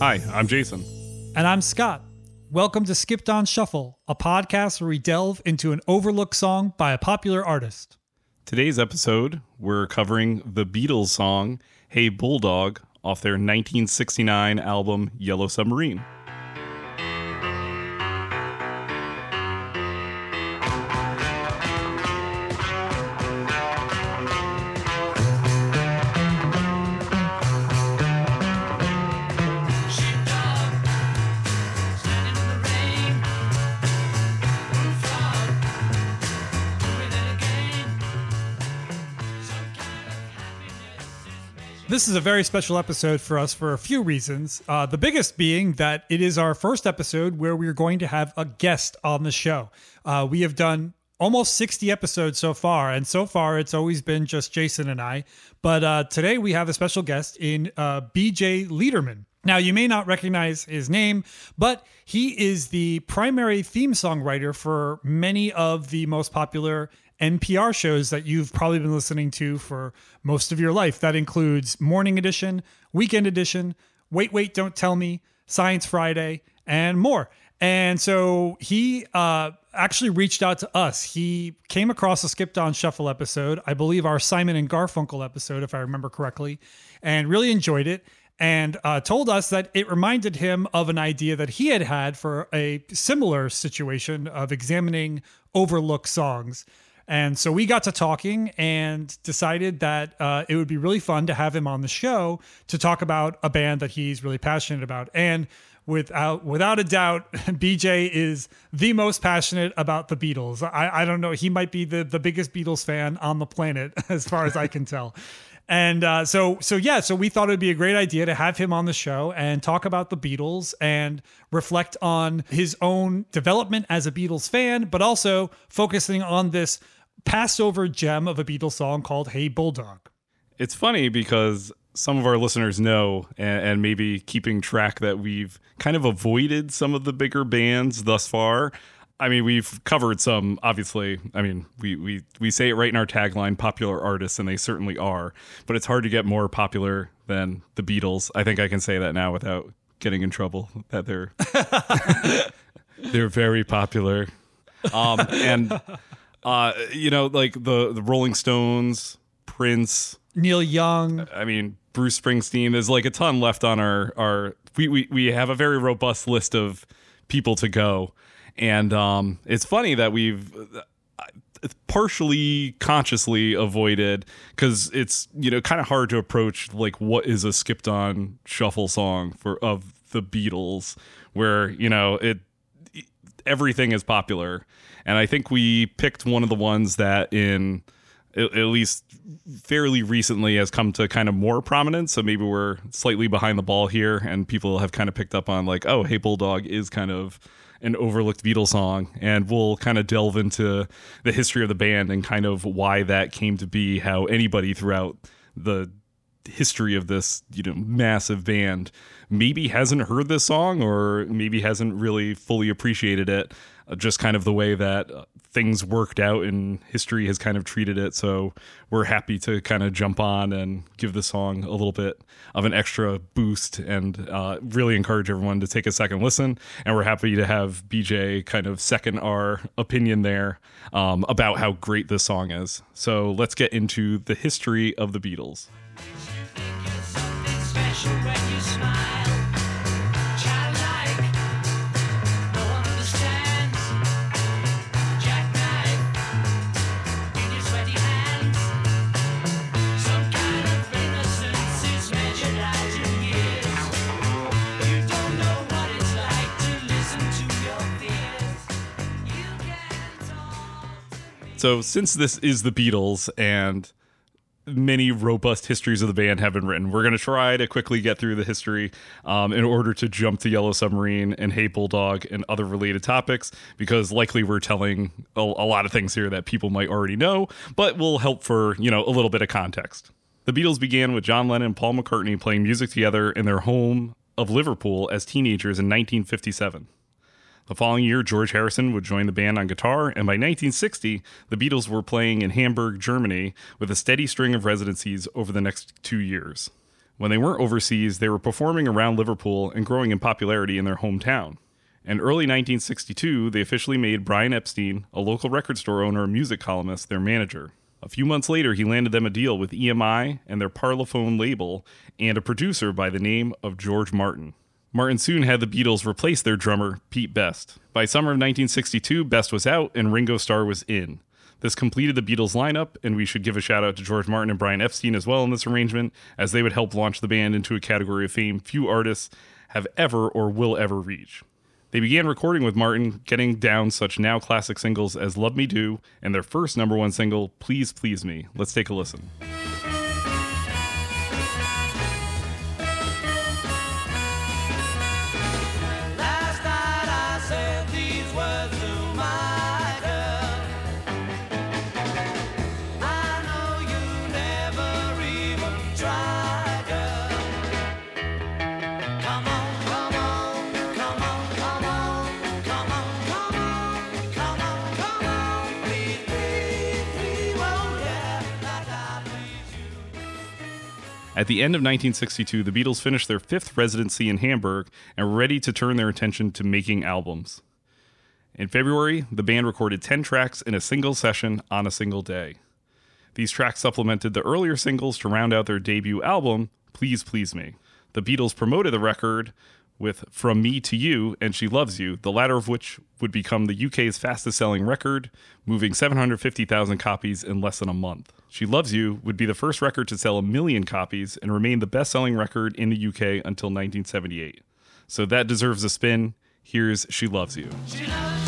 Hi, I'm Jason. And I'm Scott. Welcome to Skipped on Shuffle, a podcast where we delve into an overlooked song by a popular artist. Today's episode, we're covering the Beatles song Hey Bulldog off their 1969 album Yellow Submarine. This is a very special episode for us for a few reasons. Uh, the biggest being that it is our first episode where we're going to have a guest on the show. Uh, we have done almost 60 episodes so far, and so far it's always been just Jason and I. But uh, today we have a special guest in uh, BJ Leiderman. Now, you may not recognize his name, but he is the primary theme song writer for many of the most popular NPR shows that you've probably been listening to for most of your life. That includes Morning Edition, Weekend Edition, Wait, Wait, Don't Tell Me, Science Friday, and more. And so he uh, actually reached out to us. He came across a Skipped on Shuffle episode, I believe our Simon and Garfunkel episode, if I remember correctly, and really enjoyed it and uh, told us that it reminded him of an idea that he had had for a similar situation of examining overlooked songs. And so we got to talking and decided that uh, it would be really fun to have him on the show to talk about a band that he's really passionate about. And without without a doubt, BJ is the most passionate about the Beatles. I, I don't know. He might be the, the biggest Beatles fan on the planet, as far as I can tell. And uh, so, so yeah, so we thought it would be a great idea to have him on the show and talk about the Beatles and reflect on his own development as a Beatles fan, but also focusing on this Passover gem of a Beatles song called Hey Bulldog. It's funny because some of our listeners know and, and, maybe keeping track that we've kind of avoided some of the bigger bands thus far. I mean, we've covered some, obviously. I mean, we, we, we say it right in our tagline popular artists, and they certainly are. But it's hard to get more popular than the Beatles. I think I can say that now without getting in trouble that they're they're very popular. Um, and uh, you know, like the the Rolling Stones, Prince, Neil Young. I mean, Bruce Springsteen. There's like a ton left on our our. We we we have a very robust list of people to go, and um, it's funny that we've uh, partially consciously avoided because it's you know kind of hard to approach like what is a skipped on shuffle song for of the Beatles where you know it everything is popular and I think we picked one of the ones that in at, least fairly recently has come to kind of more prominence. So maybe we're slightly behind the ball here, and people have kind of picked up on like, oh, Hey Bulldog is kind of an overlooked Beatles song, and we'll kind of delve into the history of the band and kind of why that came to be. How anybody throughout the history of this, you know, massive band maybe hasn't heard this song or maybe hasn't really fully appreciated it just kind of the way that uh, things worked out and history has kind of treated it. So we're happy to kind of jump on and give the song a little bit of an extra boost and uh, really encourage everyone to take a second listen. And we're happy to have BJ kind of second our opinion there um, about how great this song is. So let's get into the history of the Beatles. So, since this is the Beatles and many robust histories of the band have been written, we're going to try to quickly get through the history um, in order to jump to Yellow Submarine and Hey Bulldog and other related topics, because likely we're telling a, a lot of things here that people might already know, but will help for you know a little bit of context. The Beatles began with John Lennon and Paul McCartney playing music together in their home of Liverpool as teenagers in 1957. The following year, George Harrison would join the band on guitar, and by 1960, the Beatles were playing in Hamburg, Germany, with a steady string of residencies over the next two years. When they weren't overseas, they were performing around Liverpool and growing in popularity in their hometown. In early 1962, they officially made Brian Epstein, a local record store owner and music columnist, their manager. A few months later, he landed them a deal with EMI and their Parlophone label and a producer by the name of George Martin. Martin soon had the Beatles replace their drummer, Pete Best. By summer of 1962, Best was out and Ringo Starr was in. This completed the Beatles lineup, and we should give a shout out to George Martin and Brian Epstein as well in this arrangement, as they would help launch the band into a category of fame few artists have ever or will ever reach. They began recording with Martin, getting down such now classic singles as Love Me Do and their first number one single, Please Please Me. Let's take a listen. At the end of 1962, the Beatles finished their fifth residency in Hamburg and were ready to turn their attention to making albums. In February, the band recorded 10 tracks in a single session on a single day. These tracks supplemented the earlier singles to round out their debut album, Please Please Me. The Beatles promoted the record with From Me to You and She Loves You, the latter of which would become the UK's fastest selling record, moving 750,000 copies in less than a month. She Loves You would be the first record to sell a million copies and remain the best selling record in the UK until 1978. So that deserves a spin. Here's She Loves You. She loves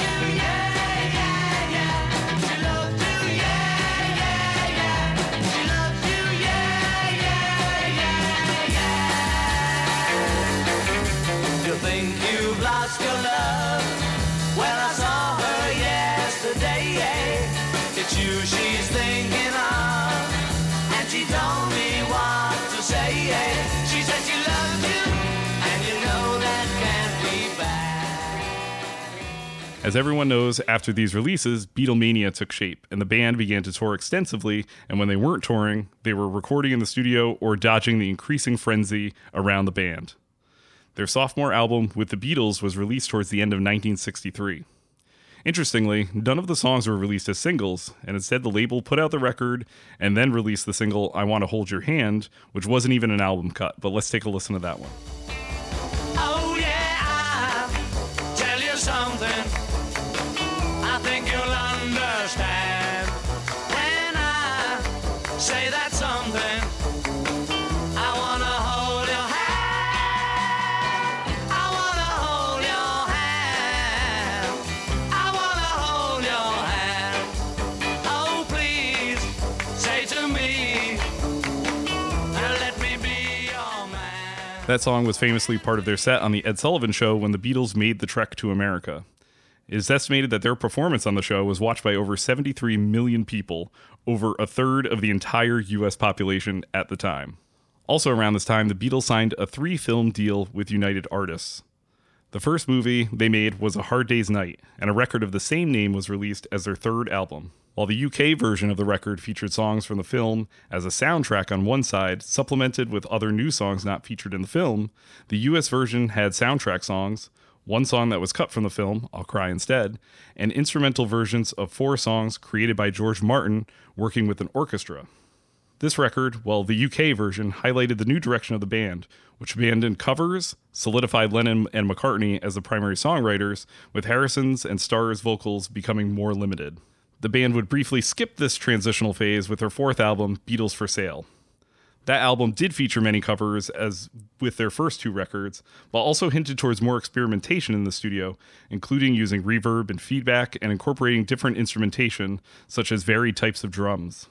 As everyone knows, after these releases, Beatlemania took shape, and the band began to tour extensively. And when they weren't touring, they were recording in the studio or dodging the increasing frenzy around the band. Their sophomore album with the Beatles was released towards the end of 1963. Interestingly, none of the songs were released as singles, and instead the label put out the record and then released the single I Want to Hold Your Hand, which wasn't even an album cut. But let's take a listen to that one. That song was famously part of their set on The Ed Sullivan Show when the Beatles made the trek to America. It is estimated that their performance on the show was watched by over 73 million people, over a third of the entire US population at the time. Also, around this time, the Beatles signed a three film deal with United Artists. The first movie they made was A Hard Day's Night, and a record of the same name was released as their third album. While the UK version of the record featured songs from the film as a soundtrack on one side, supplemented with other new songs not featured in the film, the US version had soundtrack songs, one song that was cut from the film, I'll Cry Instead, and instrumental versions of four songs created by George Martin working with an orchestra. This record, while the UK version highlighted the new direction of the band, which abandoned covers, solidified Lennon and McCartney as the primary songwriters, with Harrison's and Starr's vocals becoming more limited. The band would briefly skip this transitional phase with their fourth album, Beatles for Sale. That album did feature many covers, as with their first two records, but also hinted towards more experimentation in the studio, including using reverb and feedback and incorporating different instrumentation, such as varied types of drums.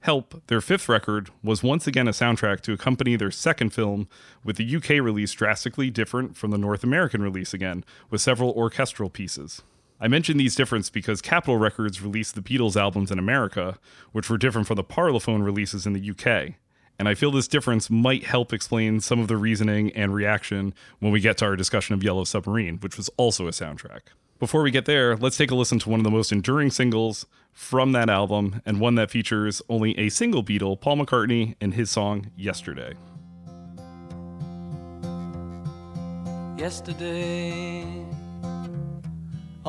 Help, their fifth record, was once again a soundtrack to accompany their second film, with the UK release drastically different from the North American release again, with several orchestral pieces. I mention these differences because Capitol Records released the Beatles albums in America, which were different from the Parlophone releases in the UK. And I feel this difference might help explain some of the reasoning and reaction when we get to our discussion of Yellow Submarine, which was also a soundtrack. Before we get there, let's take a listen to one of the most enduring singles from that album, and one that features only a single Beatle, Paul McCartney, and his song Yesterday. yesterday.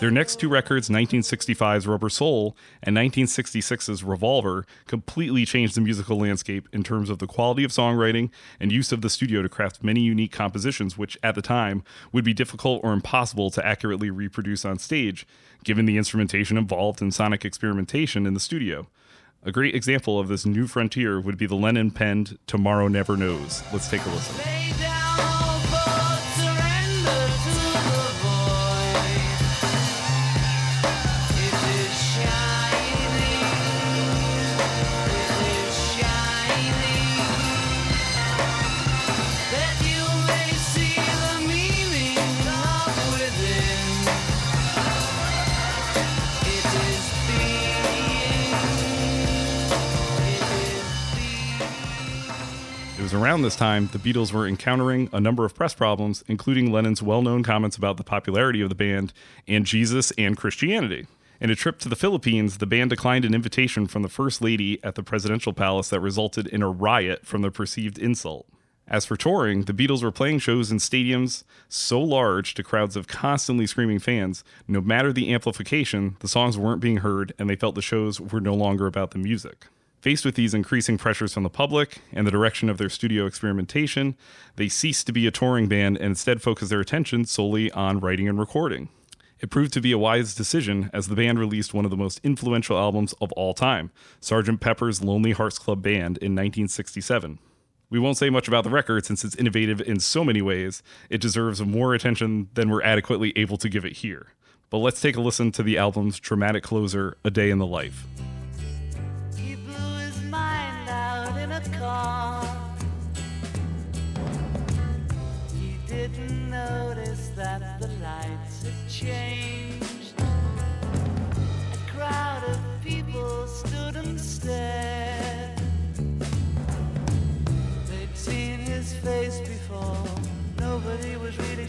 Their next two records, 1965's Rubber Soul and 1966's Revolver, completely changed the musical landscape in terms of the quality of songwriting and use of the studio to craft many unique compositions, which at the time would be difficult or impossible to accurately reproduce on stage, given the instrumentation involved in sonic experimentation in the studio. A great example of this new frontier would be the Lennon penned Tomorrow Never Knows. Let's take a listen. Around this time the Beatles were encountering a number of press problems, including Lennon's well known comments about the popularity of the band and Jesus and Christianity. In a trip to the Philippines, the band declined an invitation from the First Lady at the presidential palace that resulted in a riot from the perceived insult. As for touring, the Beatles were playing shows in stadiums so large to crowds of constantly screaming fans, no matter the amplification, the songs weren't being heard and they felt the shows were no longer about the music. Faced with these increasing pressures from the public and the direction of their studio experimentation, they ceased to be a touring band and instead focused their attention solely on writing and recording. It proved to be a wise decision as the band released one of the most influential albums of all time, Sgt. Pepper's Lonely Hearts Club Band, in 1967. We won't say much about the record since it's innovative in so many ways, it deserves more attention than we're adequately able to give it here. But let's take a listen to the album's dramatic closer, A Day in the Life.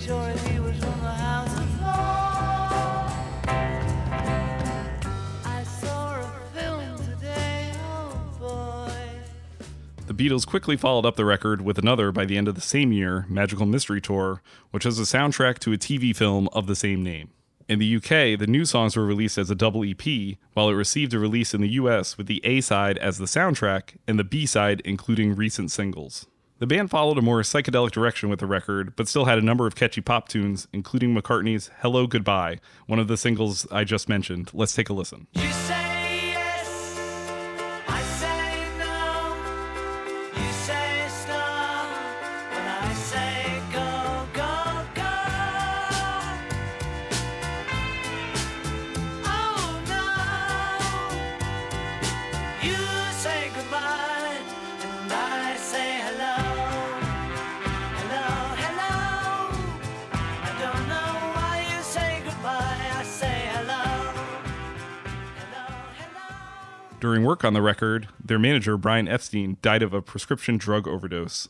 Oh. The Beatles quickly followed up the record with another by the end of the same year, Magical Mystery Tour, which has a soundtrack to a TV film of the same name. In the UK, the new songs were released as a double EP, while it received a release in the US with the A side as the soundtrack and the B side including recent singles. The band followed a more psychedelic direction with the record, but still had a number of catchy pop tunes, including McCartney's Hello Goodbye, one of the singles I just mentioned. Let's take a listen. During work on the record, their manager, Brian Epstein, died of a prescription drug overdose.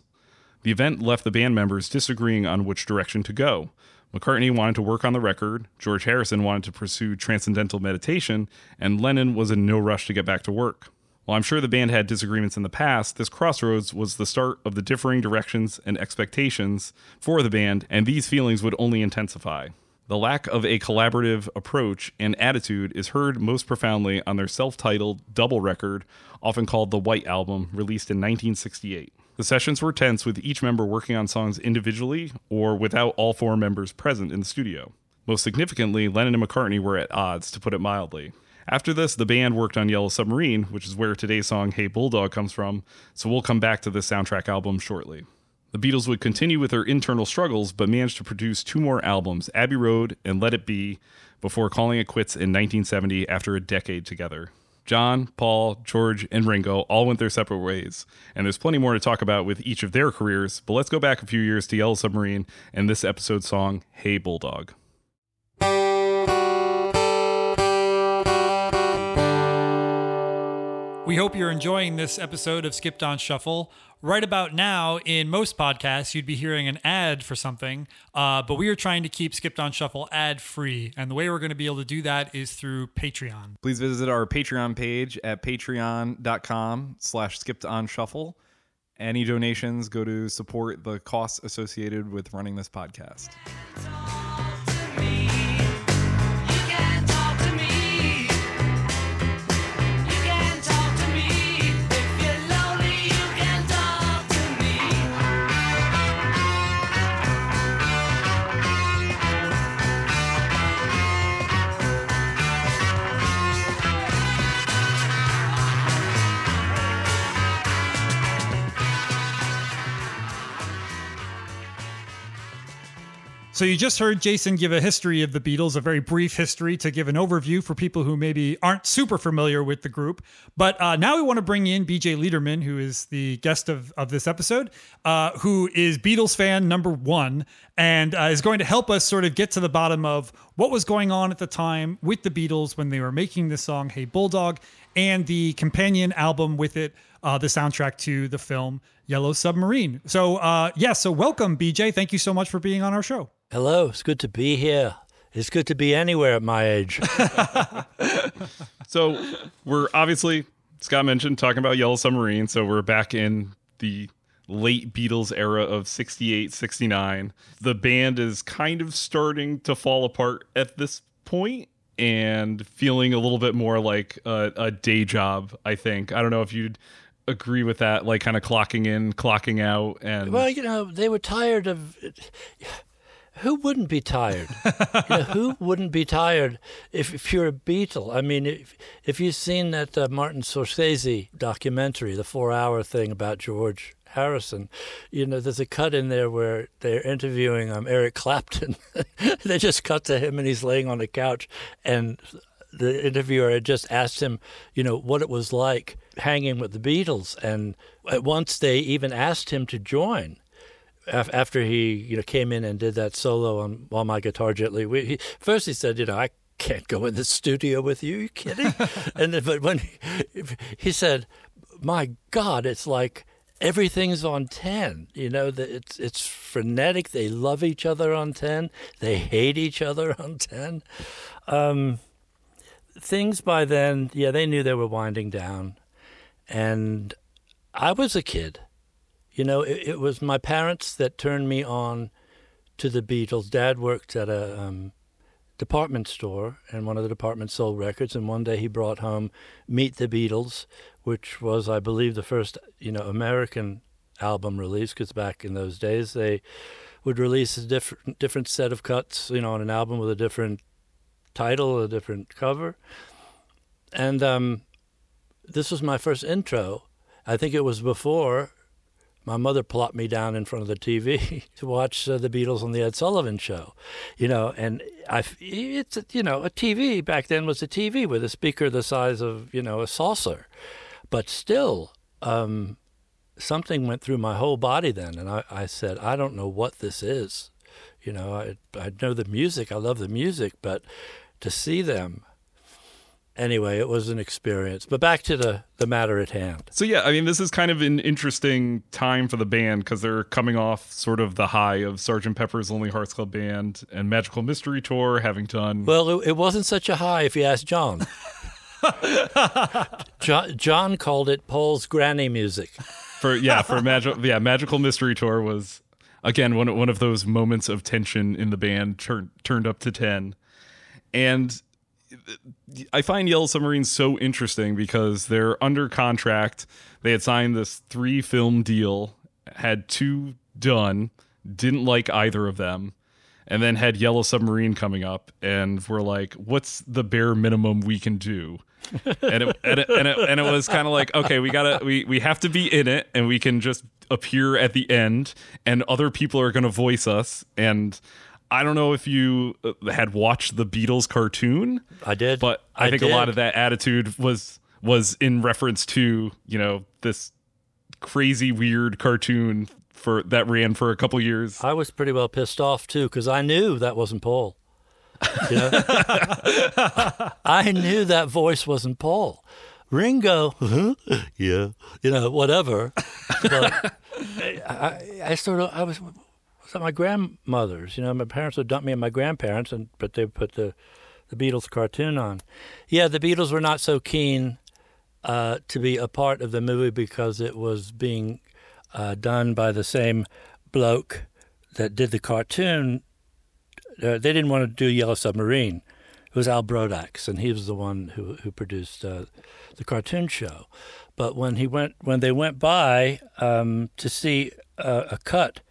The event left the band members disagreeing on which direction to go. McCartney wanted to work on the record, George Harrison wanted to pursue transcendental meditation, and Lennon was in no rush to get back to work. While I'm sure the band had disagreements in the past, this crossroads was the start of the differing directions and expectations for the band, and these feelings would only intensify. The lack of a collaborative approach and attitude is heard most profoundly on their self titled double record, often called the White Album, released in 1968. The sessions were tense with each member working on songs individually or without all four members present in the studio. Most significantly, Lennon and McCartney were at odds, to put it mildly. After this, the band worked on Yellow Submarine, which is where today's song Hey Bulldog comes from, so we'll come back to this soundtrack album shortly. The Beatles would continue with their internal struggles, but managed to produce two more albums, Abbey Road and Let It Be, before calling it quits in 1970 after a decade together. John, Paul, George, and Ringo all went their separate ways, and there's plenty more to talk about with each of their careers, but let's go back a few years to Yellow Submarine and this episode's song, Hey Bulldog. We hope you're enjoying this episode of Skipped on Shuffle. Right about now, in most podcasts, you'd be hearing an ad for something, uh, but we are trying to keep Skipped on Shuffle ad free. And the way we're going to be able to do that is through Patreon. Please visit our Patreon page at patreon.com slash skipped on shuffle. Any donations go to support the costs associated with running this podcast. So you just heard Jason give a history of the Beatles, a very brief history to give an overview for people who maybe aren't super familiar with the group. But uh, now we want to bring in BJ Leiderman, who is the guest of, of this episode, uh, who is Beatles fan number one and uh, is going to help us sort of get to the bottom of what was going on at the time with the Beatles when they were making the song Hey Bulldog and the companion album with it, uh, the soundtrack to the film Yellow Submarine. So, uh, yeah, so welcome, BJ. Thank you so much for being on our show. Hello, it's good to be here. It's good to be anywhere at my age. So we're obviously, Scott mentioned, talking about Yellow Submarine. So we're back in the late Beatles era of 68, 69. The band is kind of starting to fall apart at this point and feeling a little bit more like a, a day job, I think. I don't know if you'd agree with that, like kind of clocking in, clocking out. And well, you know, they were tired of. Who wouldn't be tired? you know, who wouldn't be tired if, if you're a Beatle? I mean, if, if you've seen that uh, Martin Scorsese documentary, the four-hour thing about George Harrison, you know, there's a cut in there where they're interviewing um, Eric Clapton. they just cut to him and he's laying on the couch, and the interviewer had just asked him, you know, what it was like hanging with the Beatles, and at once they even asked him to join af- after he you know came in and did that solo on "While My Guitar Gently." We, he, first he said, you know, I can't go in the studio with you. Are you kidding? and then, but when he, he said, "My God, it's like." Everything's on ten, you know. That it's it's frenetic. They love each other on ten. They hate each other on ten. Um, things by then, yeah, they knew they were winding down, and I was a kid. You know, it, it was my parents that turned me on to the Beatles. Dad worked at a um, department store, and one of the departments sold records. And one day he brought home Meet the Beatles, which was, I believe, the first you know American album release. Because back in those days, they would release a different different set of cuts, you know, on an album with a different title, a different cover. And um, this was my first intro. I think it was before my mother plopped me down in front of the TV to watch uh, the Beatles on the Ed Sullivan Show, you know. And I, it's you know, a TV back then was a TV with a speaker the size of you know a saucer, but still, um, something went through my whole body then, and I, I said, I don't know what this is, you know. I I know the music, I love the music, but to see them anyway, it was an experience. But back to the, the matter at hand. So yeah, I mean, this is kind of an interesting time for the band because they're coming off sort of the high of Sgt. Pepper's Lonely Hearts Club Band and Magical Mystery Tour, having done. Well, it, it wasn't such a high if you ask John. John. John called it Paul's granny music. for yeah, for magical yeah, Magical Mystery Tour was again one one of those moments of tension in the band turned turned up to ten, and I find Yellow Submarine so interesting because they're under contract. They had signed this three film deal, had two done, didn't like either of them, and then had Yellow Submarine coming up, and we're like, what's the bare minimum we can do? and it and it, and it, and it was kind of like okay we gotta we we have to be in it and we can just appear at the end and other people are gonna voice us and I don't know if you uh, had watched the Beatles cartoon I did, but I, I think a lot of that attitude was was in reference to you know this crazy weird cartoon for that ran for a couple years I was pretty well pissed off too because I knew that wasn't Paul. You know? I knew that voice wasn't Paul. Ringo, yeah, you know, whatever. But I, I, I sort of, I was, at my grandmother's. You know, my parents would dump me and my grandparents, and but they put the the Beatles cartoon on. Yeah, the Beatles were not so keen uh, to be a part of the movie because it was being uh, done by the same bloke that did the cartoon. Uh, they didn't want to do Yellow Submarine. It was Al Brodax, and he was the one who who produced uh, the cartoon show. But when he went, when they went by um, to see a, a cut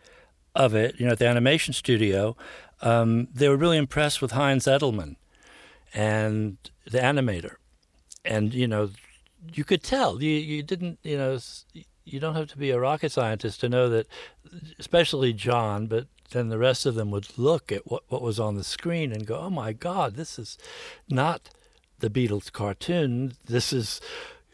of it, you know, at the animation studio, um, they were really impressed with Heinz Edelmann and the animator, and you know, you could tell you you didn't you know you don't have to be a rocket scientist to know that, especially John, but then the rest of them would look at what what was on the screen and go, oh my God, this is not the Beatles cartoon. This is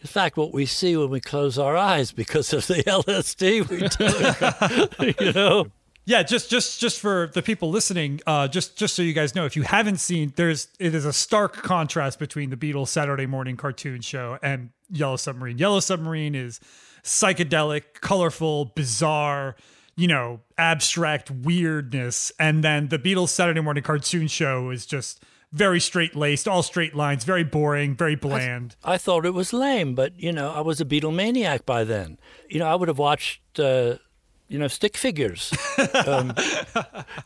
in fact, what we see when we close our eyes because of the LSD we took, you know. Yeah, just just just for the people listening, uh, just just so you guys know, if you haven't seen, there's it is a stark contrast between the Beatles Saturday morning cartoon show and Yellow Submarine. Yellow Submarine is psychedelic, colorful, bizarre, you know, abstract weirdness, and then the Beatles Saturday morning cartoon show is just very straight laced, all straight lines, very boring, very bland. I thought it was lame, but you know, I was a Beatlemaniac by then. You know, I would have watched. Uh, you know, stick figures, um,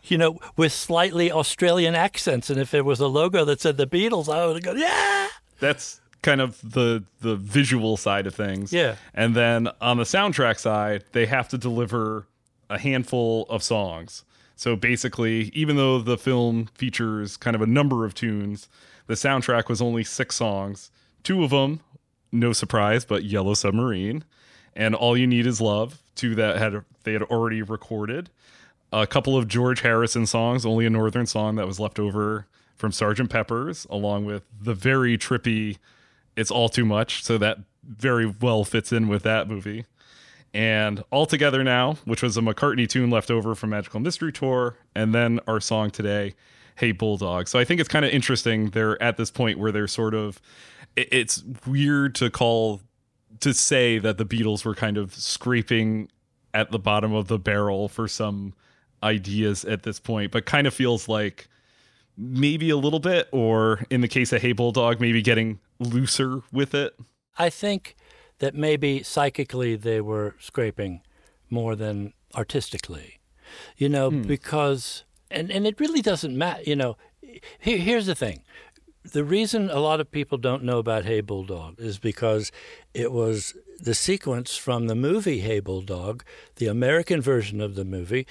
you know, with slightly Australian accents. And if there was a logo that said the Beatles, I would have gone, yeah. That's kind of the the visual side of things. Yeah. And then on the soundtrack side, they have to deliver a handful of songs. So basically, even though the film features kind of a number of tunes, the soundtrack was only six songs. Two of them, no surprise, but Yellow Submarine and All You Need Is Love, two that had they had already recorded. A couple of George Harrison songs, only a northern song that was left over from Sergeant Pepper's, along with the very trippy It's All Too Much, so that very well fits in with that movie. And All Together Now, which was a McCartney tune left over from Magical Mystery Tour, and then our song today, Hey Bulldog. So I think it's kind of interesting. They're at this point where they're sort of it's weird to call to say that the Beatles were kind of scraping at the bottom of the barrel for some ideas at this point, but kind of feels like maybe a little bit, or in the case of Hey Bulldog, maybe getting looser with it. I think that maybe psychically they were scraping more than artistically, you know, hmm. because, and, and it really doesn't matter, you know. Here, here's the thing the reason a lot of people don't know about Hey Bulldog is because it was the sequence from the movie Hey Bulldog, the American version of the movie,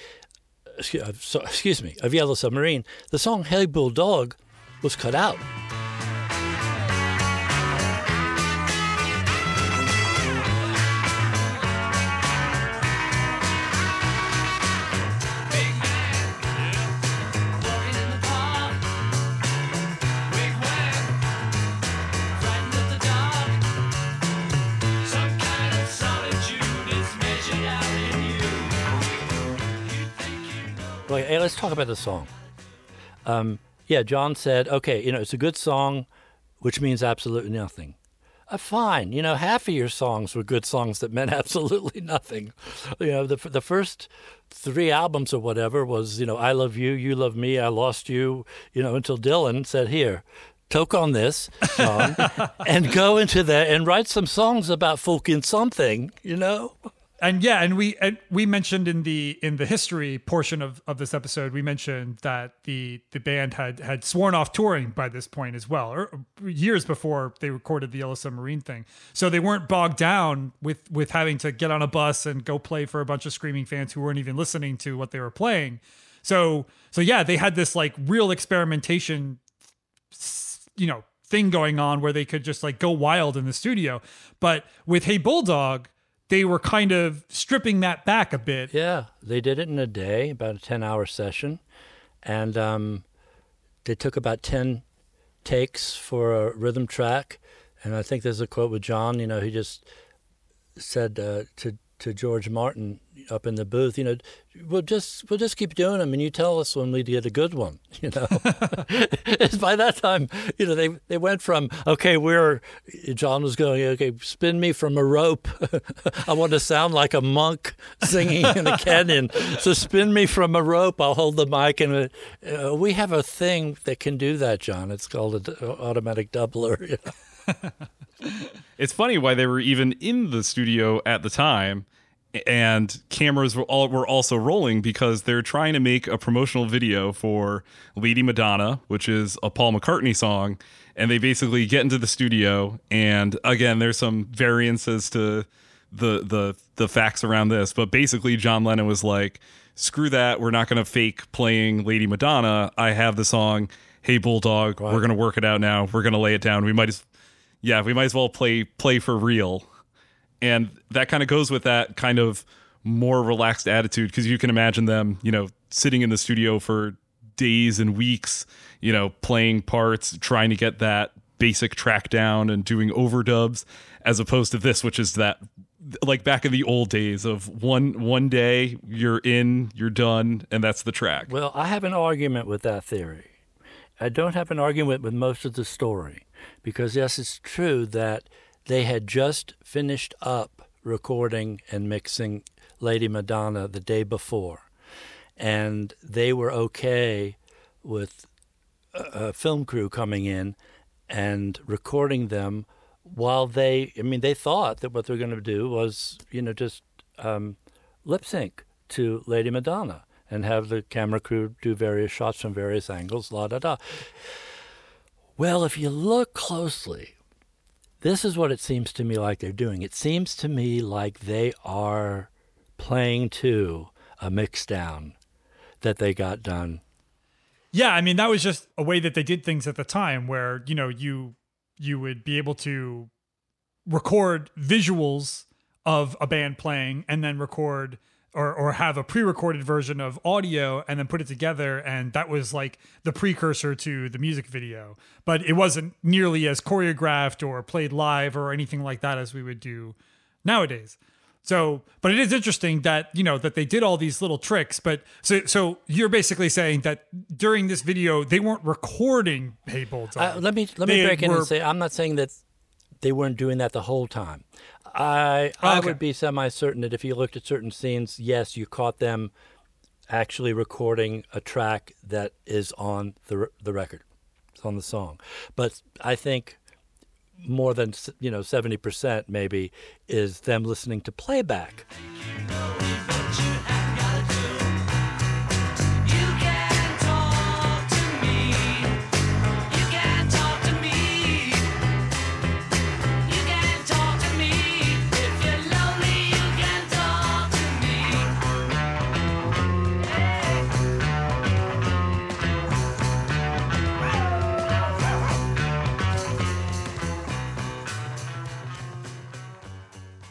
excuse uh, me, of Yellow Submarine. The song Hey Bulldog was cut out. Talk about the song. Um, yeah, John said, okay, you know, it's a good song, which means absolutely nothing. Uh, fine, you know, half of your songs were good songs that meant absolutely nothing. You know, the the first three albums or whatever was, you know, I love you, you love me, I lost you, you know, until Dylan said, here, toke on this song and go into that and write some songs about fucking something, you know? And yeah, and we and we mentioned in the in the history portion of, of this episode, we mentioned that the the band had had sworn off touring by this point as well, or years before they recorded the Yellow Submarine thing. So they weren't bogged down with with having to get on a bus and go play for a bunch of screaming fans who weren't even listening to what they were playing. So so yeah, they had this like real experimentation, you know, thing going on where they could just like go wild in the studio. But with Hey Bulldog they were kind of stripping that back a bit. Yeah, they did it in a day, about a 10 hour session. And um, they took about 10 takes for a rhythm track. And I think there's a quote with John, you know, he just said uh, to to George Martin up in the booth, you know, we'll just we'll just keep doing them, and you tell us when we get a good one. You know, by that time, you know, they they went from okay, we're John was going okay, spin me from a rope. I want to sound like a monk singing in a canyon, so spin me from a rope. I'll hold the mic, and uh, we have a thing that can do that, John. It's called an automatic doubler. You know? It's funny why they were even in the studio at the time and cameras were all were also rolling because they're trying to make a promotional video for Lady Madonna, which is a Paul McCartney song, and they basically get into the studio and again there's some variances to the the the facts around this, but basically John Lennon was like, "Screw that, we're not going to fake playing Lady Madonna. I have the song Hey Bulldog, we're going to work it out now. We're going to lay it down. We might as yeah, we might as well play play for real." and that kind of goes with that kind of more relaxed attitude because you can imagine them you know sitting in the studio for days and weeks you know playing parts trying to get that basic track down and doing overdubs as opposed to this which is that like back in the old days of one one day you're in you're done and that's the track Well, I have an argument with that theory. I don't have an argument with most of the story because, yes, it's true that they had just finished up recording and mixing Lady Madonna the day before, and they were okay with a, a film crew coming in and recording them while they, I mean, they thought that what they're going to do was, you know, just um, lip sync to Lady Madonna and have the camera crew do various shots from various angles, la da da. Well, if you look closely, this is what it seems to me like they're doing. It seems to me like they are playing to a mixdown that they got done. Yeah, I mean that was just a way that they did things at the time where, you know, you you would be able to record visuals of a band playing and then record or or have a pre-recorded version of audio and then put it together and that was like the precursor to the music video. But it wasn't nearly as choreographed or played live or anything like that as we would do nowadays. So, but it is interesting that you know that they did all these little tricks. But so, so you're basically saying that during this video they weren't recording Hey Bulldog. Uh, let me let me They break in and say I'm not saying that they weren't doing that the whole time. I I Okay. would be semi certain that if you looked at certain scenes, yes, you caught them actually recording a track that is on the the record, it's on the song. But I think more than you know seventy percent maybe is them listening to playback.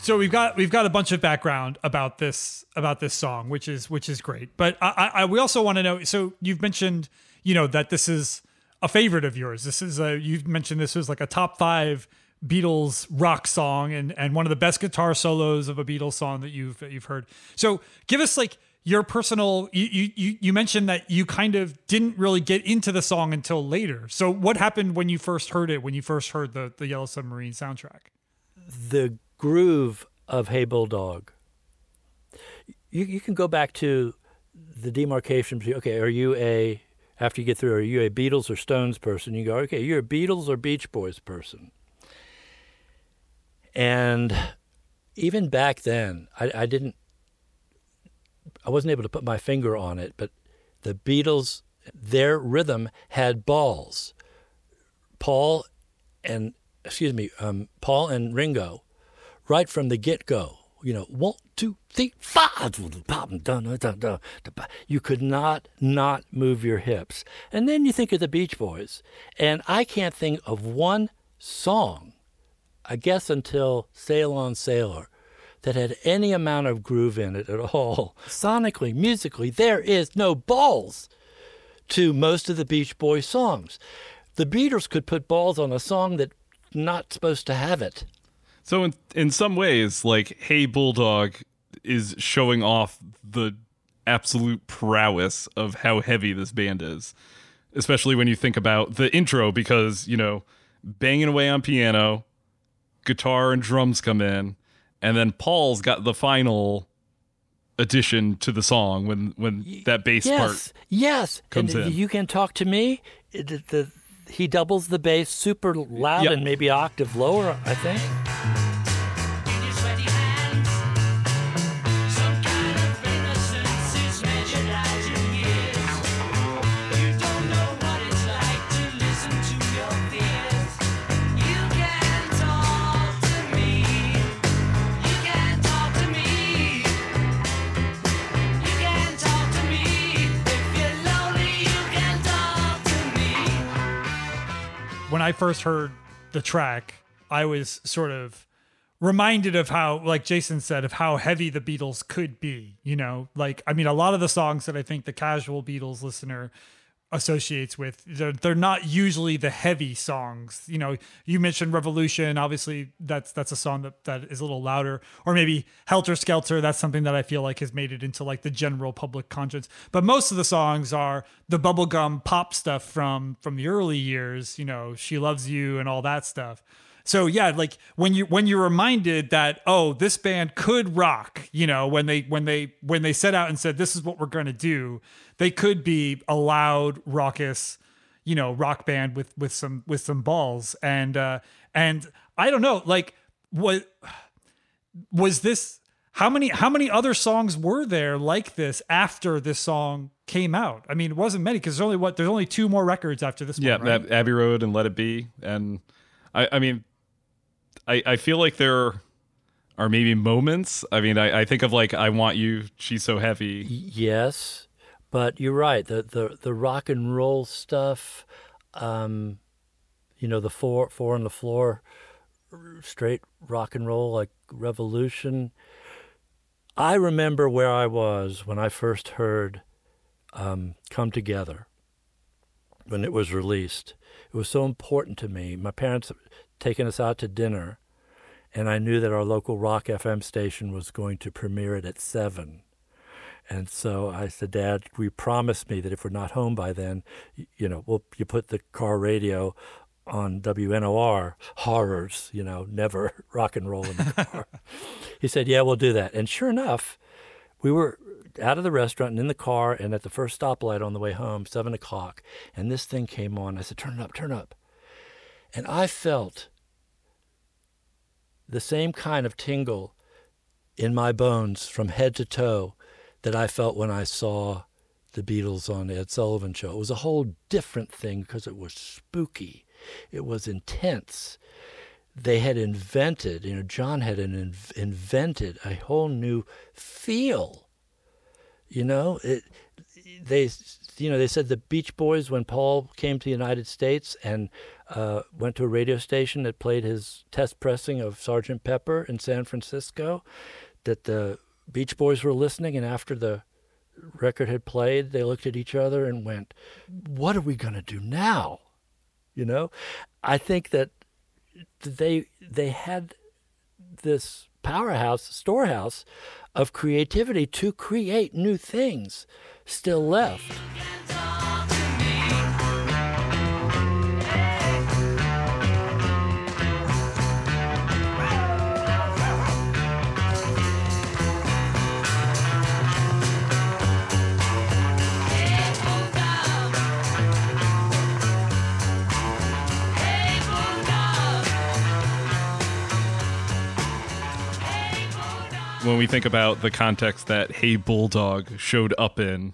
So we've got we've got a bunch of background about this about this song, which is which is great. But I, I, we also want to know. So you've mentioned you know that this is a favorite of yours. This is a you've mentioned this was like a top five Beatles rock song and and one of the best guitar solos of a Beatles song that you've that you've heard. So give us like your personal you you you mentioned that you kind of didn't really get into the song until later. So what happened when you first heard it? When you first heard the the Yellow Submarine soundtrack? the groove of Hey Bulldog. You you can go back to the demarcation between okay, are you a after you get through, are you a Beatles or Stones person? You go, okay, you're a Beatles or Beach Boys person. And even back then, I, I didn't I wasn't able to put my finger on it, but the Beatles, their rhythm had balls. Paul and excuse me, um, Paul and Ringo, right from the get go. You know, one, two, three, five. You could not not move your hips. And then you think of the Beach Boys, and I can't think of one song, I guess until Sail on Sailor, that had any amount of groove in it at all. Sonically, musically, there is no balls to most of the Beach Boys songs. The Beatles could put balls on a song that not supposed to have it. So in in some ways, like "Hey Bulldog" is showing off the absolute prowess of how heavy this band is. Especially when you think about the intro, because, you know, banging away on piano, guitar and drums come in, and then Paul's got the final addition to the song when when that bass yes, part yes. comes and in. You can talk to me. The, the- he doubles the bass super loud Yep. and maybe octave lower. I think. I first heard the track, I was sort of reminded of how, like Jason said, of how heavy the Beatles could be. You know, like, I mean, a lot of the songs that I think the casual Beatles listener associates with. They're, they're not usually the heavy songs. You know you mentioned revolution. Obviously that's that's a song that that is a little louder. Or maybe helter skelter. That's something that i feel like has made it into like the general public conscience. But most of the songs are the bubblegum pop stuff from from the early years you know she loves you and all that stuff so yeah, like when you when you're reminded that oh this band could rock, you know, when they when they when they set out and said this is what we're going to do, they could be a loud, raucous, you know, rock band with with some with some balls and uh and I don't know, like what was this how many how many other songs were there like this after this song came out? I mean, it wasn't many because there's only what there's only two more records after this Yeah, one, right? Abbey Road and Let It Be, and I, I mean, I, I feel like there are maybe moments. I mean, I, I think of like I Want You, She's So Heavy. Yes, but you're right. The the the rock and roll stuff, um, you know, the four four on the floor, straight rock and roll like Revolution. I remember where I was when I first heard um, "Come Together" when it was released. It was so important to me. My parents taken us out to dinner, and I knew that our local rock FM station was going to premiere it at seven. And so I said, Dad, we promised me that if we're not home by then, you know, we'll you put the car radio on WNOR horrors, you know, never rock and roll in the car. he said, Yeah, we'll do that. And sure enough, we were out of the restaurant and in the car and at the first stoplight on the way home, seven o'clock, and this thing came on. I said, Turn it up, turn it up. And I felt the same kind of tingle in my bones from head to toe that I felt when I saw the Beatles on Ed Sullivan Show. It was a whole different thing because it was spooky, it was intense. They had invented, you know, John had invented a whole new feel. You know, it, they, you know, they said the Beach Boys when Paul came to the United States and uh, went to a radio station that played his test pressing of Sergeant Pepper in San Francisco, that the Beach Boys were listening, and after the record had played, they looked at each other and went, "What are we going to do now?" You know, I think that they they had this powerhouse storehouse of creativity to create new things still left. When we think about the context that Hey Bulldog showed up in.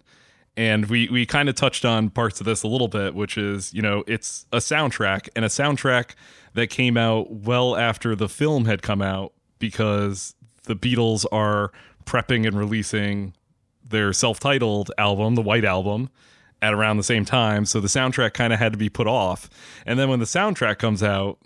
And we, we kind of touched on parts of this a little bit, which is, you know, it's a soundtrack and a soundtrack that came out well after the film had come out because the Beatles are prepping and releasing their self titled album, the White Album, at around the same time. So the soundtrack kind of had to be put off. And then when the soundtrack comes out,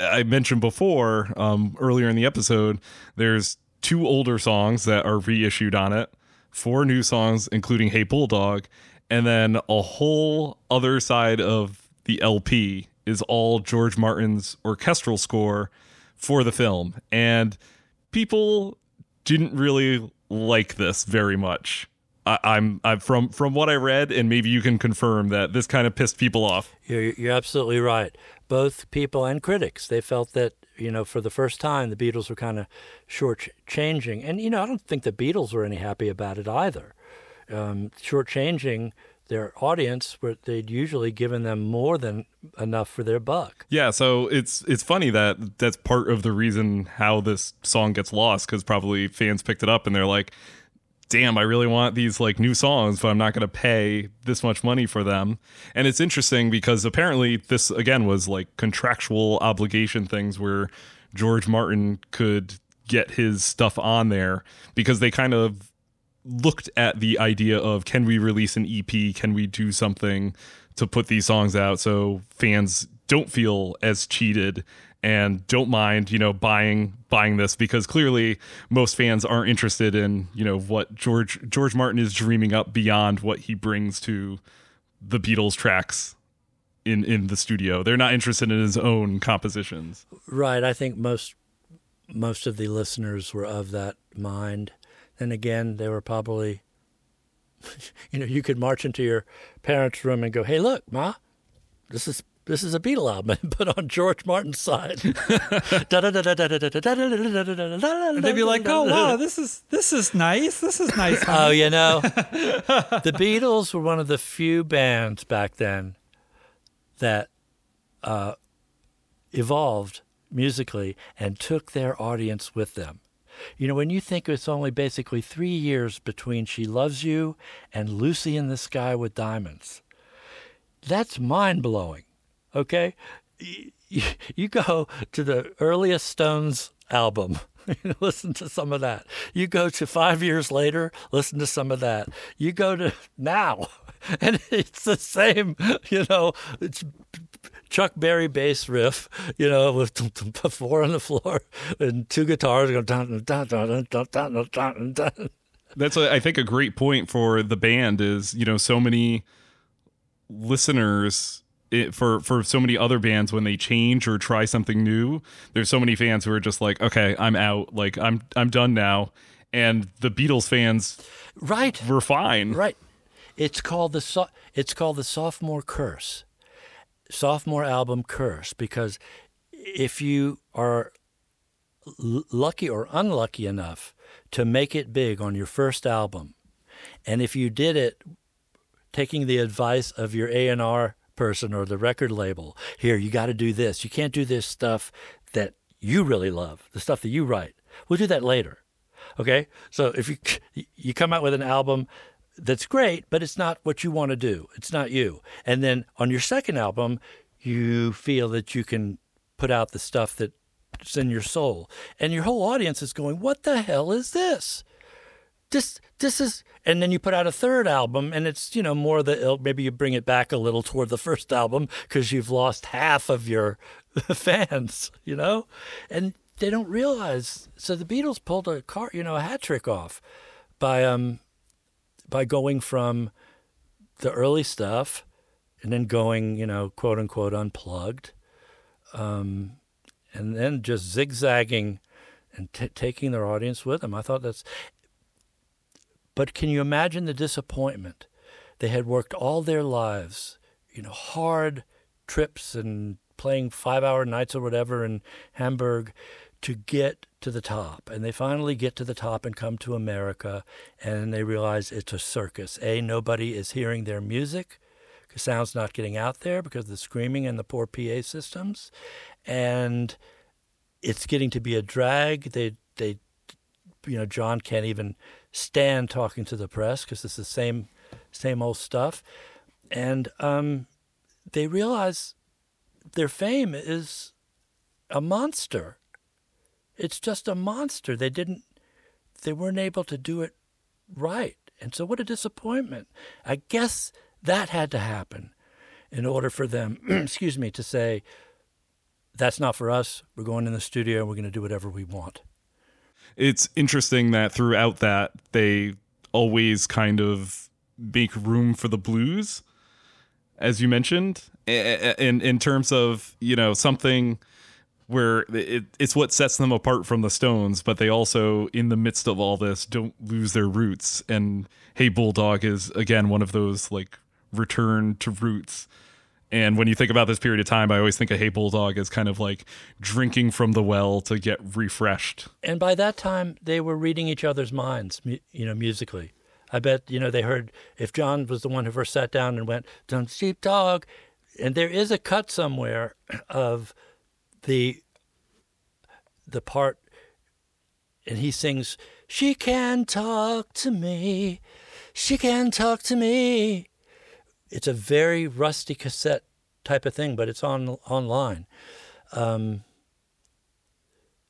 I mentioned before um, earlier in the episode, there's two older songs that are reissued on it, four new songs, including Hey Bulldog, and then a whole other side of the LP is all George Martin's orchestral score for the film. And people didn't really like this very much. I, I'm I'm from from what I read, and maybe you can confirm that this kind of pissed people off. You're, you're absolutely right. Both people and critics, they felt that, you know, for the first time, the Beatles were kind of short-changing. And, you know, I don't think the Beatles were any happy about it either. Um, short-changing their audience, where they'd usually given them more than enough for their buck. Yeah, so it's it's funny that that's part of the reason how this song gets lost because probably fans picked it up and they're like, "Damn, I really want these like new songs, but I'm not going to pay this much money for them." And it's interesting because apparently this again was like contractual obligation things where George Martin could get his stuff on there because they kind of looked at the idea of can we release an EP? Can we do something to put these songs out so fans don't feel as cheated and don't mind, you know, buying buying this because clearly most fans aren't interested in, you know, what George George Martin is dreaming up beyond what he brings to the Beatles tracks in in the studio. They're not interested in his own compositions. Right. I think most most of the listeners were of that mind. Then again, they were probably, you know, you could march into your parents' room and go, "Hey, look, ma, this is this is a Beatle album, but on George Martin's side." And they'd be like, "Oh wow, this is this is nice. This is nice." Oh, you know, the Beatles were one of the few bands back then that uh, evolved musically and took their audience with them. You know, when you think it's only basically three years between She Loves You and Lucy in the Sky with Diamonds, that's mind blowing. Okay, you, you go to the earliest Stones album. listen to some of that. You go to five years later, listen to some of that. You go to now, and it's the same, you know, it's Chuck Berry bass riff, you know, with four on the floor and two guitars going. That's, a, I think, a great point for the band is, you know, so many listeners it, for for so many other bands when they change or try something new. There's so many fans who are just like, okay, I'm out, like I'm I'm done now, and the Beatles fans Right, were fine. right. It's called the so- it's called the sophomore curse, sophomore album curse because if you are l- lucky or unlucky enough to make it big on your first album, and if you did it taking the advice of your A&R person or the record label, here you got to do this. You can't do this stuff that you really love, the stuff that you write. We'll do that later. Okay? So if you you come out with an album that's great, but it's not what you want to do. It's not you. And then on your second album, you feel that you can put out the stuff that's in your soul. And your whole audience is going, "What the hell is this?" This this is and then you put out a third album and it's you know more the maybe you bring it back a little toward the first album because you've lost half of your fans you know? And they don't realize so the beatles pulled a car you know a hat trick off by um by going from the early stuff and then going you know quote unquote unplugged um and then just zigzagging and t- taking their audience with them. I thought that's but can you imagine the disappointment? They had worked all their lives, you know, hard trips and playing five hour nights or whatever in Hamburg to get to the top. And they finally get to the top and come to America and they realize it's a circus. A, nobody is hearing their music because sound's not getting out there because of the screaming and the poor PA systems. And it's getting to be a drag. They, they, you know, John can't even stand talking to the press because it's the same same old stuff, and um, they realize their fame is a monster. It's just a monster. They didn't, they weren't able to do it right, and so what a disappointment. I guess that had to happen in order for them, excuse me, to say. That's not for us. We're going in the studio. And we're going to do whatever we want it's interesting that throughout that they always kind of make room for the blues as you mentioned in in terms of you know something where it, it's what sets them apart from the Stones, but they also, in the midst of all this, don't lose their roots. And Hey Bulldog is again one of those like return to roots. And when you think about this period of time, I always think of Hey Bulldog as kind of like drinking from the well to get refreshed. And by that time, they were reading each other's minds, you know, musically. I bet, you know, they heard if John was the one who first sat down and went, Don't sheep dog. And there is a cut somewhere of the the part and he sings, She can talk to me. She can talk to me. It's a very rusty cassette type of thing, but it's on online. Um,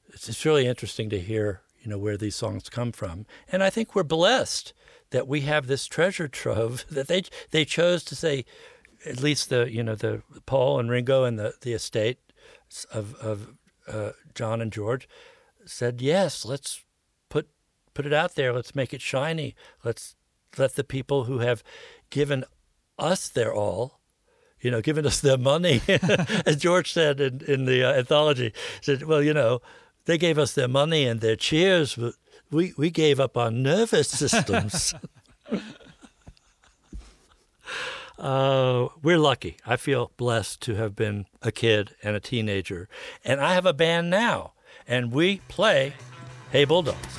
it's, it's really interesting to hear, you know, where these songs come from. And I think we're blessed that we have this treasure trove that they they chose to say, at least the you know the Paul and Ringo and the the estate of of uh, John and George said yes, let's put put it out there, let's make it shiny, let's let the people who have given us their all you know, giving us their money, as George said in, in the uh, anthology, said, well, you know, they gave us their money and their cheers, but we, we gave up our nervous systems. uh, we're lucky. I feel blessed to have been a kid and a teenager. And I have a band now, and we play Hey Bulldogs.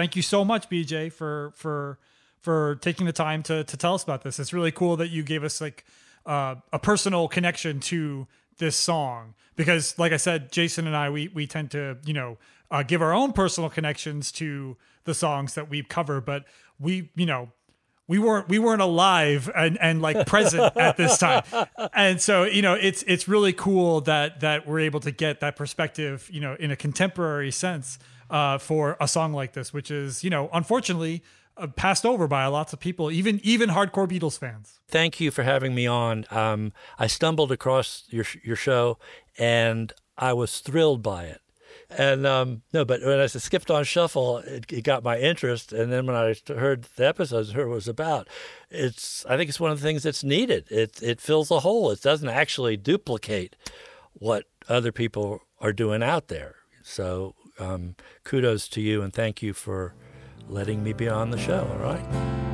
Thank you so much, BJ, for for for taking the time to to tell us about this. It's really cool that you gave us like uh, a personal connection to this song because, like I said, Jason and I we we tend to you know uh, give our own personal connections to the songs that we cover, but we you know we weren't we weren't alive and, and like present at this time and so you know it's it's really cool that that we're able to get that perspective you know in a contemporary sense uh, for a song like this which is you know unfortunately uh, passed over by lots of people even even hardcore beatles fans Thank you for having me on. Um, I stumbled across your your show, and I was thrilled by it. And um, no, but when I skipped on shuffle, it, it got my interest. And then when I heard the episodes, heard what it was about, it's I think it's one of the things that's needed. It it fills a hole. It doesn't actually duplicate what other people are doing out there. So um, kudos to you, and thank you for letting me be on the show. All right.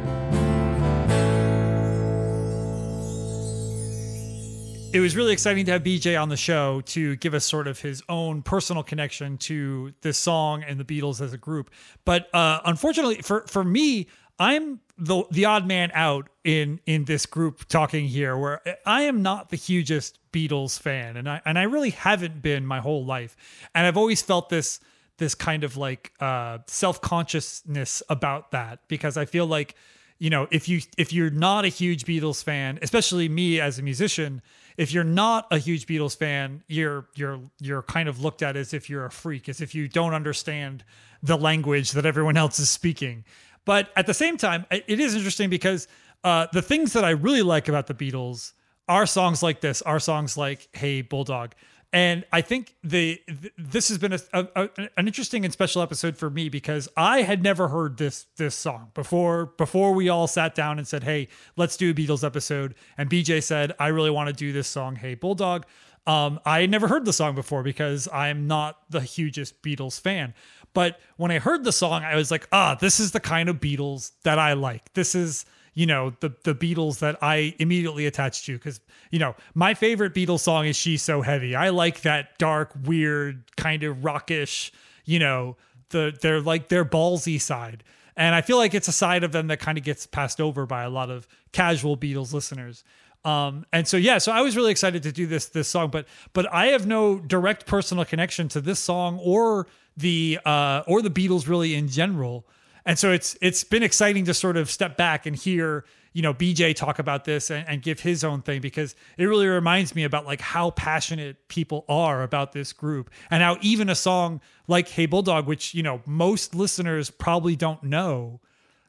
it was really exciting to have BJ on the show to give us sort of his own personal connection to this song and the Beatles as a group. But uh, unfortunately, for for me, I'm the the odd man out in in this group talking here, where I am not the hugest Beatles fan, and I and I really haven't been my whole life, and I've always felt this this kind of like uh, self consciousness about that because I feel like you know if you if you're not a huge Beatles fan, especially me as a musician, if you're not a huge Beatles fan, you're you're you're kind of looked at as if you're a freak, as if you don't understand the language that everyone else is speaking. But at the same time, it is interesting because uh, the things that I really like about the Beatles are songs like this, are songs like "Hey Bulldog," and I think the th- this has been a, a, an interesting and special episode for me because I had never heard this this song before. Before we all sat down and said, "Hey, let's do a Beatles episode," and BJ said, "I really want to do this song, Hey Bulldog." Um, I had never heard the song before because I'm not the hugest Beatles fan. But when I heard the song, I was like, ah, this is the kind of Beatles that I like. This is, you know, the the Beatles that I immediately attached to. Because, you know, my favorite Beatles song is She's So Heavy. I like that dark, weird, kind of rockish, you know, the they're like their ballsy side. And I feel like it's a side of them that kind of gets passed over by a lot of casual Beatles listeners. Um, and so yeah, so I was really excited to do this this song, but but I have no direct personal connection to this song or the uh, or the Beatles really in general. And so it's it's been exciting to sort of step back and hear you know BJ talk about this and, and give his own thing because it really reminds me about like how passionate people are about this group and how even a song like Hey Bulldog, which you know most listeners probably don't know,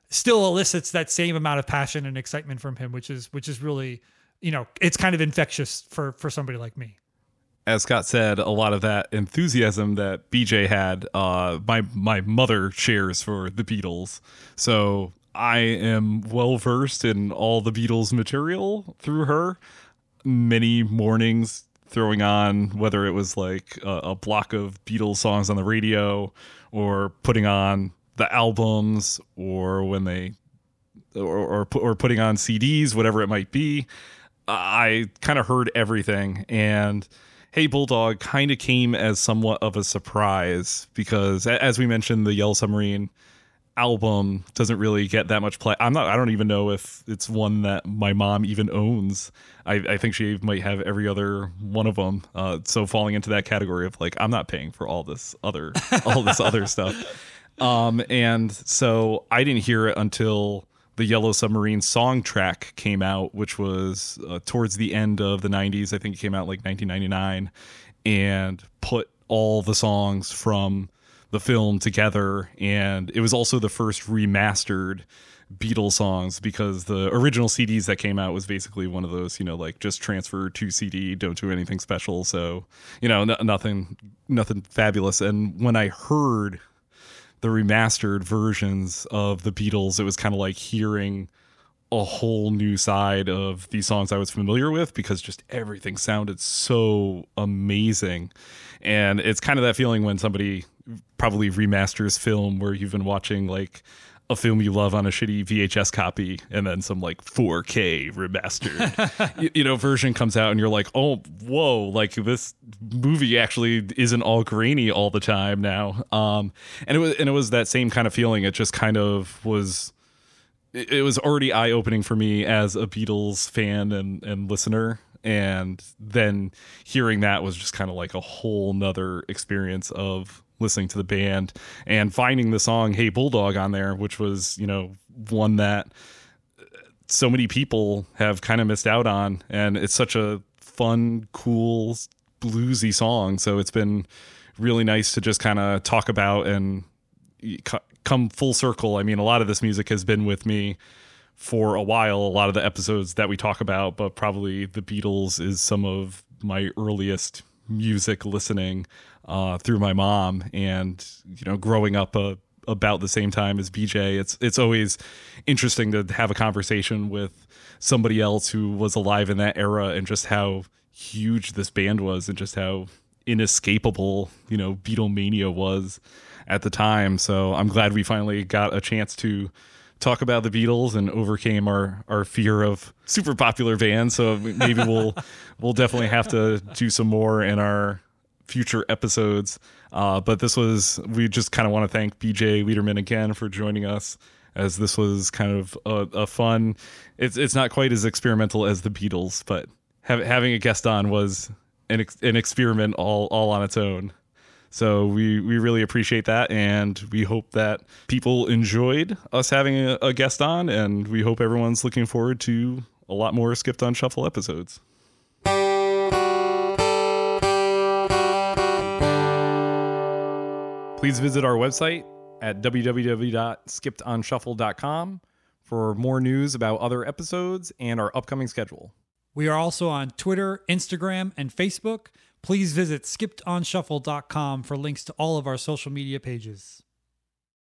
still elicits that same amount of passion and excitement from him, which is which is really you know it's kind of infectious for for somebody like me as Scott said, a lot of that enthusiasm that BJ had, uh, my my mother shares for the Beatles. So I am well versed in all the Beatles material through her. Many mornings throwing on whether it was like a, a block of Beatles songs on the radio or putting on the albums or when they or or, or putting on CDs, whatever it might be. I kind of heard everything and Hey Bulldog kind of came as somewhat of a surprise because, as we mentioned, the Yellow Submarine album doesn't really get that much play. I'm not. I don't even know if it's one that my mom even owns. I, I think she might have every other one of them. Uh, so falling into that category of like, I'm not paying for all this other all this other stuff. Um, and so I didn't hear it until the Yellow Submarine Songtrack came out, which was uh, towards the end of the 90s. I think it came out like 1999 and put all the songs from the film together. And it was also the first remastered Beatles songs because the original CDs that came out was basically one of those, you know, like just transfer to CD, don't do anything special. So, you know, n- nothing, nothing fabulous. And when I heard the remastered versions of the Beatles, it was kind of like hearing a whole new side of these songs I was familiar with because just everything sounded so amazing. And it's kind of that feeling when somebody probably remasters film where you've been watching like a film you love on a shitty VHS copy and then some like 4K remastered. You, you, know version comes out and you're like oh whoa like this movie actually isn't all grainy all the time now. Um and it was and it was that same kind of feeling. It just kind of was it, it was already eye opening for me as a Beatles fan and and listener. And then hearing that was just kind of like a whole nother experience of listening to the band and finding the song Hey Bulldog on there, which was, you know, one that so many people have kind of missed out on. And it's such a fun, cool, bluesy song. So it's been really nice to just kind of talk about and come full circle. I mean, a lot of this music has been with me for a while, a lot of the episodes that we talk about, but probably the Beatles is some of my earliest music listening uh, through my mom, and you know, growing up uh, about the same time as BJ, it's it's always interesting to have a conversation with somebody else who was alive in that era and just how huge this band was and just how inescapable you know Beatlemania was at the time. So I'm glad we finally got a chance to talk about the Beatles and overcame our our fear of super popular bands. So maybe we'll we'll definitely have to do some more in our future episodes. Uh, but this was, we just kind of want to thank BJ Leiderman again for joining us as this was kind of a, a fun, it's, it's not quite as experimental as the Beatles, but have, having a guest on was an, an experiment all, all on its own. So we, we really appreciate that, and we hope that people enjoyed us having a, a, guest on, and we hope everyone's looking forward to a lot more Skipped on Shuffle episodes. Please visit our website at www.skippedonshuffle.com for more news about other episodes and our upcoming schedule. We are also on Twitter, Instagram, and Facebook. Please visit skippedonshuffle.com for links to all of our social media pages.